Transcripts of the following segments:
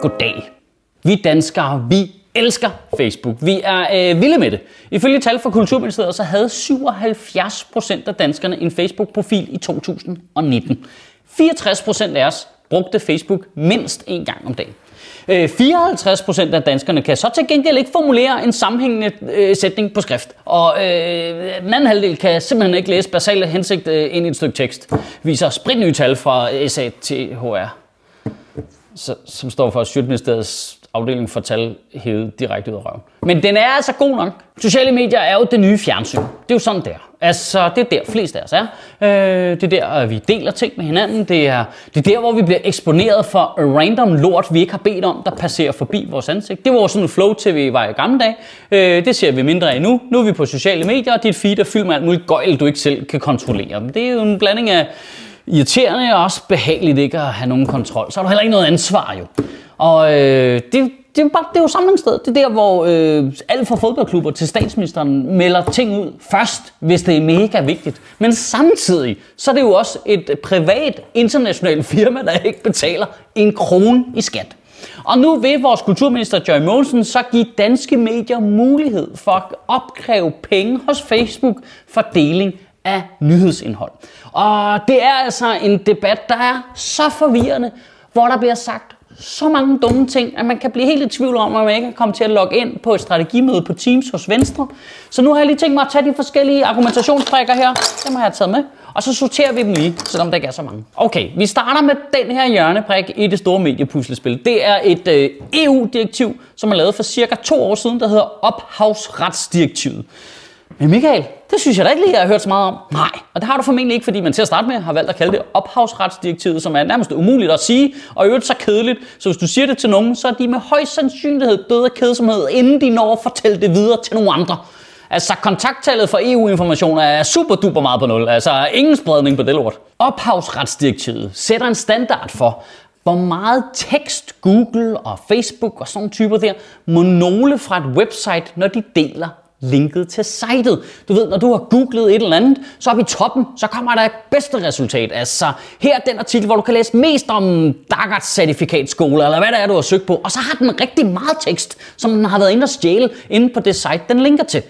Goddag. Vi danskere, vi elsker Facebook. Vi er øh, vilde med det. Ifølge tal fra Kulturministeriet, så havde 77% af danskerne en Facebook-profil i 2019. 64% af os brugte Facebook mindst en gang om dagen. Øh, 54 procent af danskerne kan så til gengæld ikke formulere en sammenhængende øh, sætning på skrift. Og øh, den anden halvdel kan simpelthen ikke læse basale hensigt øh, ind i et stykke tekst. Viser spritnye tal fra øh, SATHR, som står for Sjøtministeriets afdeling for tal hævet direkte ud af røven. Men den er altså god nok. Sociale medier er jo det nye fjernsyn. Det er jo sådan der. Altså, det er der flest af os er. Øh, det er der, øh, vi deler ting med hinanden. Det er, det er der, hvor vi bliver eksponeret for random lort, vi ikke har bedt om, der passerer forbi vores ansigt. Det var sådan en flow-tv vi var i gamle dage. Øh, det ser vi mindre af nu. Nu er vi på sociale medier, og dit feed er fyldt med alt muligt gøjl, du ikke selv kan kontrollere. Det er jo en blanding af irriterende og også behageligt ikke at have nogen kontrol. Så har du heller ikke noget ansvar jo. Og øh, det, det er, bare, det er jo samlingssted. Det er der, hvor øh, alt fra fodboldklubber til statsministeren melder ting ud først, hvis det er mega vigtigt. Men samtidig, så er det jo også et privat internationalt firma, der ikke betaler en krone i skat. Og nu vil vores kulturminister Joy Mogensen så give danske medier mulighed for at opkræve penge hos Facebook for deling af nyhedsindhold. Og det er altså en debat, der er så forvirrende, hvor der bliver sagt så mange dumme ting, at man kan blive helt i tvivl om, at man ikke kan komme til at logge ind på et strategimøde på Teams hos Venstre. Så nu har jeg lige tænkt mig at tage de forskellige argumentationsbrikker her. Dem har jeg taget med. Og så sorterer vi dem lige, selvom der ikke er så mange. Okay, vi starter med den her hjørnebrik i det store mediepuslespil. Det er et øh, EU-direktiv, som er lavet for cirka to år siden, der hedder ophavsretsdirektivet. Men Michael, det synes jeg da ikke lige, jeg har hørt så meget om. Nej, og det har du formentlig ikke, fordi man til at starte med har valgt at kalde det ophavsretsdirektivet, som er nærmest umuligt at sige, og i øvrigt så kedeligt. Så hvis du siger det til nogen, så er de med høj sandsynlighed døde af kedsomhed, inden de når at fortælle det videre til nogle andre. Altså, kontakttallet for EU-information er super duper meget på nul. Altså, ingen spredning på det lort. Ophavsretsdirektivet sætter en standard for, hvor meget tekst Google og Facebook og sådan typer der må nogle fra et website, når de deler linket til sitet. Du ved, når du har googlet et eller andet, så op i toppen, så kommer der et bedste resultat. Altså, her er den artikel, hvor du kan læse mest om Daggart certifikatskole, eller hvad det er, du har søgt på. Og så har den rigtig meget tekst, som den har været inde og stjæle inde på det site, den linker til.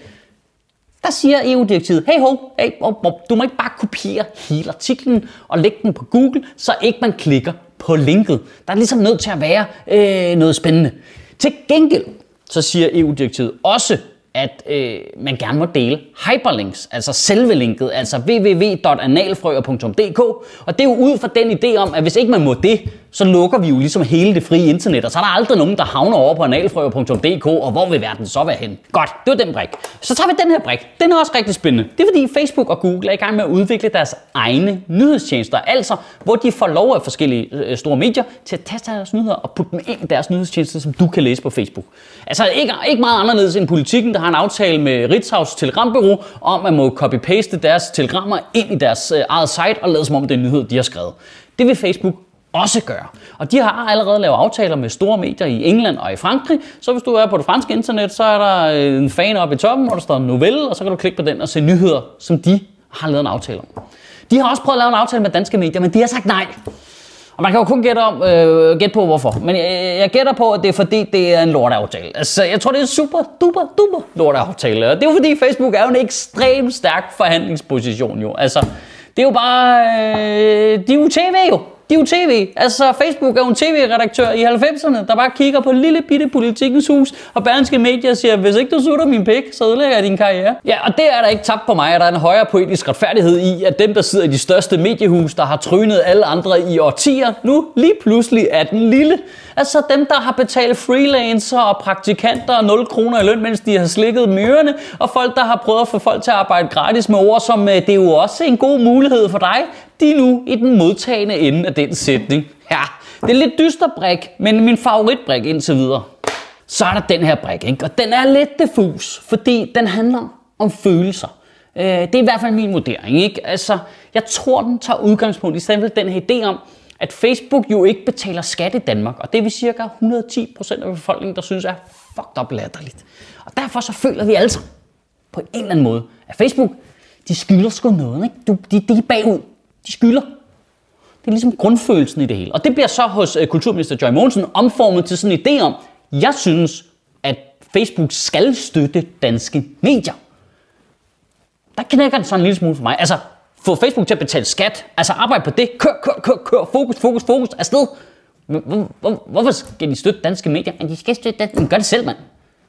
Der siger EU-direktivet, hey ho, hey, oh, oh, du må ikke bare kopiere hele artiklen og lægge den på Google, så ikke man klikker på linket. Der er ligesom nødt til at være øh, noget spændende. Til gengæld, så siger EU-direktivet også, at øh, man gerne må dele hyperlinks, altså selve linket, altså www.analfrøer.dk. Og det er jo ud fra den idé om, at hvis ikke man må det, så lukker vi jo ligesom hele det frie internet, og så er der aldrig nogen, der havner over på analfrøer.dk, og hvor vil verden så være hen? Godt, det var den brik. Så tager vi den her brik. Den er også rigtig spændende. Det er fordi Facebook og Google er i gang med at udvikle deres egne nyhedstjenester, altså hvor de får lov af forskellige øh, store medier til at tage deres nyheder og putte dem ind i deres nyhedstjenester, som du kan læse på Facebook. Altså ikke, ikke meget anderledes end politikken, der har en aftale med Ritzhaus Telegrambureau om at må copy-paste deres telegrammer ind i deres øh, eget site og lade som om det er en nyhed, de har skrevet. Det vil Facebook også gøre. Og de har allerede lavet aftaler med store medier i England og i Frankrig. Så hvis du er på det franske internet, så er der øh, en fan oppe i toppen, hvor der står novelle, og så kan du klikke på den og se nyheder, som de har lavet en aftale om. De har også prøvet at lave en aftale med danske medier, men de har sagt nej. Og man kan jo kun gætte, om, øh, gætte på, hvorfor. Men jeg, jeg gætter på, at det er fordi, det er en lorteaftale. Altså, jeg tror, det er en super, duper, duper lorteaftale. Og det er jo fordi, Facebook er jo en ekstremt stærk forhandlingsposition jo. Altså, det er jo bare... Øh, de er jo tv jo. De er jo tv. Altså, Facebook er jo en tv-redaktør i 90'erne, der bare kigger på lille bitte politikens hus, og Berlingske Medier siger, hvis ikke du sutter min pik, så ødelægger jeg din karriere. Ja, og det er der ikke tabt på mig, at der er en højere poetisk retfærdighed i, at dem, der sidder i de største mediehus, der har trynet alle andre i årtier, nu lige pludselig er den lille. Altså dem, der har betalt freelancer og praktikanter og 0 kroner i løn, mens de har slikket myrerne, og folk, der har prøvet at få folk til at arbejde gratis med ord, som øh, det er jo også en god mulighed for dig de er nu i den modtagende ende af den sætning. Ja, det er lidt dyster brik, men min favoritbrik indtil videre. Så er der den her brik, ikke? og den er lidt diffus, fordi den handler om følelser. Øh, det er i hvert fald min vurdering. Ikke? Altså, jeg tror, den tager udgangspunkt i stedet den her idé om, at Facebook jo ikke betaler skat i Danmark, og det er vi cirka 110% af befolkningen, der synes er fucked up latterligt. Og derfor så føler vi alle sammen på en eller anden måde, at Facebook, de skylder sgu noget. Ikke? De, de er bagud. De skylder. Det er ligesom grundfølelsen i det hele. Og det bliver så hos øh, kulturminister Joy Mogensen omformet til sådan en idé om, jeg synes, at Facebook skal støtte danske medier. Der knækker den sådan en lille smule for mig. Altså, få Facebook til at betale skat. Altså, arbejde på det. Kør, kør, kør, kør. Fokus, fokus, fokus. Afsted. Hvor, hvor, hvorfor skal de støtte danske medier? Men de skal støtte danske Men gør det selv, mand.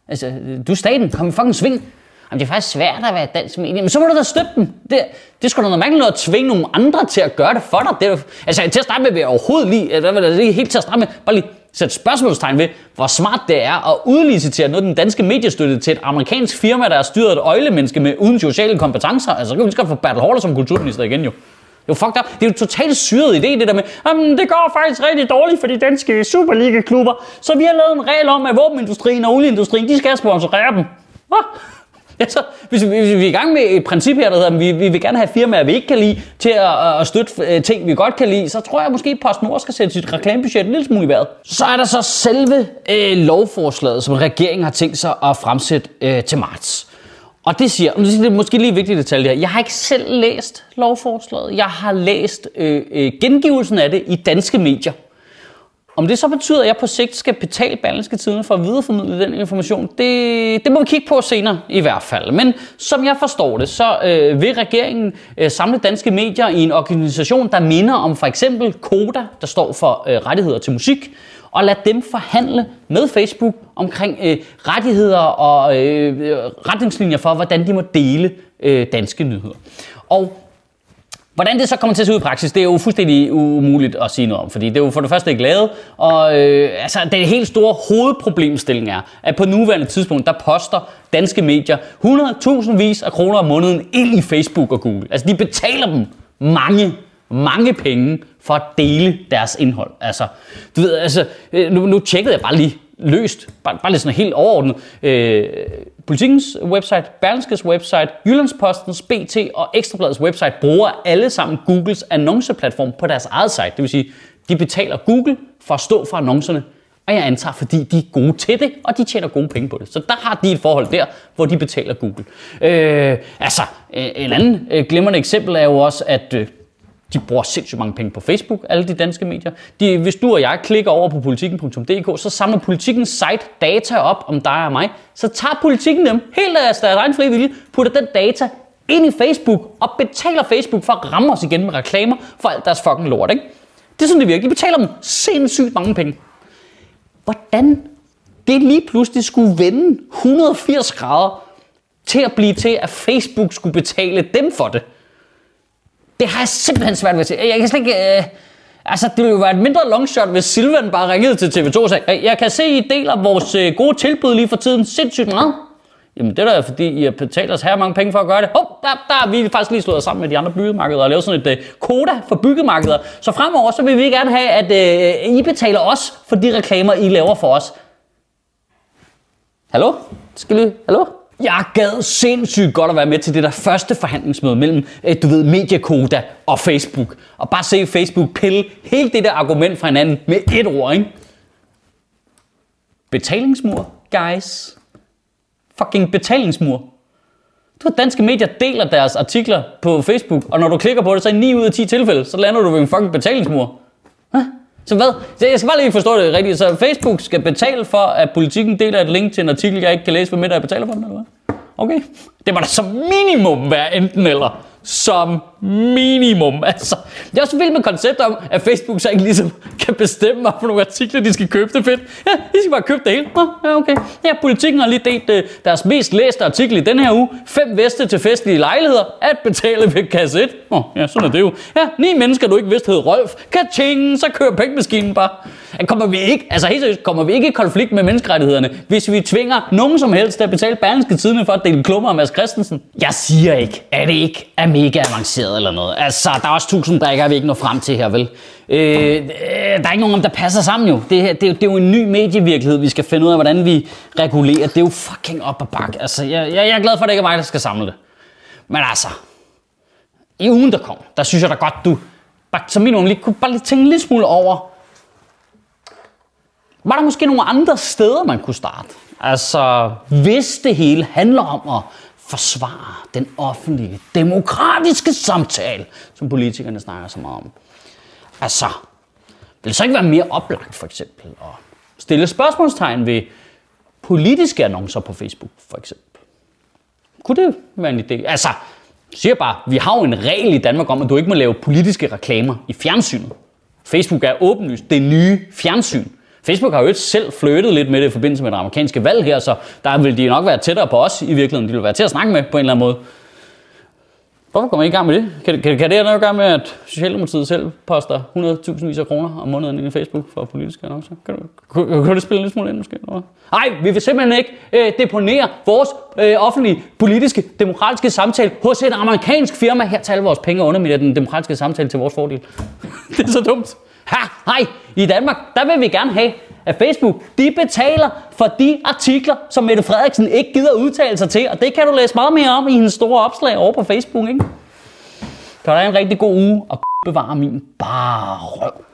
Altså, du er staten. Kom i fucking sving. Jamen, det er faktisk svært at være dansk medie. Men så må du da støtte dem. Det, det skulle da noget mærkeligt at tvinge nogle andre til at gøre det for dig. Det er, altså, til at starte med vil jeg overhovedet lige, hvad vil jeg helt til at starte med, bare lige sætte spørgsmålstegn ved, hvor smart det er at udlicitere noget den danske mediestøtte til et amerikansk firma, der er styret et øjlemenneske med uden sociale kompetencer. Altså, så kan vi lige få Bertel Hårder som kulturminister igen jo. Det er jo fucked up. Det er jo totalt syret idé, det der med, jamen, det går faktisk rigtig dårligt for de danske Superliga-klubber, så vi har lavet en regel om, at våbenindustrien og olieindustrien, de skal sponsorere dem. Hvad? Ja, så, hvis, vi, hvis vi er i gang med et princip her, der hedder, at vi, vi vil gerne have firmaer, vi ikke kan lide, til at, at støtte øh, ting, vi godt kan lide, så tror jeg måske, at PostNord skal sætte sit reklamebudget en lille smule i vejret. Så er der så selve øh, lovforslaget, som regeringen har tænkt sig at fremsætte øh, til marts. Og det siger, det er måske lige vigtigt detalje her, jeg har ikke selv læst lovforslaget, jeg har læst øh, øh, gengivelsen af det i danske medier. Om det så betyder, at jeg på sigt skal betale Berlingske Tidene for at videreformidle den information, det, det må vi kigge på senere i hvert fald. Men som jeg forstår det, så øh, vil regeringen øh, samle danske medier i en organisation, der minder om for eksempel Koda, der står for øh, rettigheder til musik, og lade dem forhandle med Facebook omkring øh, rettigheder og øh, øh retningslinjer for, hvordan de må dele øh, danske nyheder. Og Hvordan det så kommer til at se ud i praksis, det er jo fuldstændig umuligt at sige noget om, fordi det er jo for det første ikke lavet, og øh, altså, det helt store hovedproblemstilling er, at på nuværende tidspunkt, der poster danske medier 100.000 vis af kroner om måneden ind i Facebook og Google. Altså, de betaler dem mange, mange penge for at dele deres indhold. Altså, du ved, altså, øh, nu, nu tjekkede jeg bare lige løst, bare, bare lidt sådan helt overordnet. Øh, Politikens website, Berlingskes website, Jyllandspostens, BT og Ekstrabladets website bruger alle sammen Googles annonceplatform på deres eget site. Det vil sige, de betaler Google for at stå for annoncerne, og jeg antager, fordi de er gode til det, og de tjener gode penge på det. Så der har de et forhold der, hvor de betaler Google. Øh, altså, øh, en anden øh, glimrende eksempel er jo også, at øh, de bruger sindssygt mange penge på Facebook, alle de danske medier. De, hvis du og jeg klikker over på politikken.dk, så samler politikken site data op om dig og mig. Så tager politikken dem helt af deres egen frivillige, putter den data ind i Facebook og betaler Facebook for at ramme os igen med reklamer for alt deres fucking lort. Ikke? Det er sådan, det virker. De betaler dem sindssygt mange penge. Hvordan det lige pludselig skulle vende 180 grader til at blive til, at Facebook skulle betale dem for det, det har jeg simpelthen svært ved at se. Jeg kan slet ikke... Øh, altså, det ville jo være et mindre longshot, hvis Silvan bare ringede til TV2 og sagde, jeg kan se, I deler vores øh, gode tilbud lige for tiden sindssygt meget. Jamen det er da fordi, I har betalt os her mange penge for at gøre det. Hov, der, der har vi faktisk lige slået sammen med de andre byggemarkeder og lavet sådan et uh, koda for byggemarkeder. Så fremover, så vil vi gerne have, at uh, I betaler os for de reklamer, I laver for os. Hallo? Skal vi? Hallo? Jeg gad sindssygt godt at være med til det der første forhandlingsmøde mellem, øh, du ved, Mediakoda og Facebook. Og bare se Facebook pille hele det der argument fra hinanden med et ord, ikke? Betalingsmur, guys. Fucking betalingsmur. Du ved, danske medier deler deres artikler på Facebook, og når du klikker på det, så i 9 ud af 10 tilfælde, så lander du ved en fucking betalingsmur. Så hvad? Jeg skal bare lige forstå det rigtigt. Så Facebook skal betale for, at politikken deler et link til en artikel, jeg ikke kan læse, hvad middag jeg betaler for den, eller hvad? Okay. Det må da som minimum være enten eller som minimum. Altså, jeg er også vild med konceptet om, at Facebook så ikke ligesom kan bestemme, mig for nogle artikler de skal købe. Det er fedt. Ja, de skal bare købe det hele. Nå, ja, okay. Ja, politikken har lige delt uh, deres mest læste artikel i den her uge. Fem veste til festlige lejligheder. At betale ved kasse 1. Oh, ja, sådan er det jo. Ja, ni mennesker, du ikke vidste hed Rolf. Kaching, så kører pengemaskinen bare. Kommer vi ikke, altså helt seriøst, kommer vi ikke i konflikt med menneskerettighederne, hvis vi tvinger nogen som helst til at betale Berlingske Tidene for at dele klummer om Mads Christensen? Jeg siger ikke, at det ikke er mega avanceret eller noget. Altså, der er også tusind brækker, vi ikke når frem til her, vel? Øh, øh der er ikke nogen, der passer sammen jo. Det, her, det, er, det er jo en ny medievirkelighed, vi skal finde ud af, hvordan vi regulerer. Det er jo fucking op og bak. Altså, jeg, jeg, jeg er glad for, at det ikke er mig, der skal samle det. Men altså, i ugen, der kom, der synes jeg da godt, du bare, som minimum lige kunne bare lige tænke en lille smule over, var der måske nogle andre steder, man kunne starte? Altså, hvis det hele handler om at forsvare den offentlige, demokratiske samtale, som politikerne snakker så meget om. Altså, vil det så ikke være mere oplagt for eksempel at stille spørgsmålstegn ved politiske annoncer på Facebook for eksempel? Kunne det være en idé? Altså, jeg siger bare, vi har jo en regel i Danmark om, at du ikke må lave politiske reklamer i fjernsynet. Facebook er åbenlyst det nye fjernsyn. Facebook har jo ikke selv flyttet lidt med det i forbindelse med det amerikanske valg her, så der vil de nok være tættere på os i virkeligheden. De vil være til at snakke med på en eller anden måde. Hvorfor går man ikke i gang med det? Kan, kan, kan det have noget at gøre med, at Socialdemokratiet selv poster 100.000 vis af kroner om måneden ind i Facebook for politiske annoncer? Kan kan, kan, kan det spille en lille smule ind måske? Nej, vi vil simpelthen ikke øh, deponere vores øh, offentlige, politiske, demokratiske samtale hos et amerikansk firma. Her tager alle vores penge under med den demokratiske samtale til vores fordel. det er så dumt. Ha, hej, i Danmark, der vil vi gerne have, at Facebook, de betaler for de artikler, som Mette Frederiksen ikke gider udtale sig til. Og det kan du læse meget mere om i hendes store opslag over på Facebook, ikke? Kan du have en rigtig god uge, og bevare min bare røv.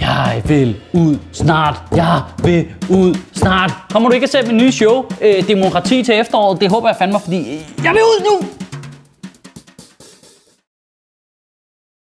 Jeg vil ud snart. Jeg vil ud snart. Kommer du ikke at se min nye show, øh, Demokrati til efteråret? Det håber jeg fandme, fordi øh, jeg vil ud nu.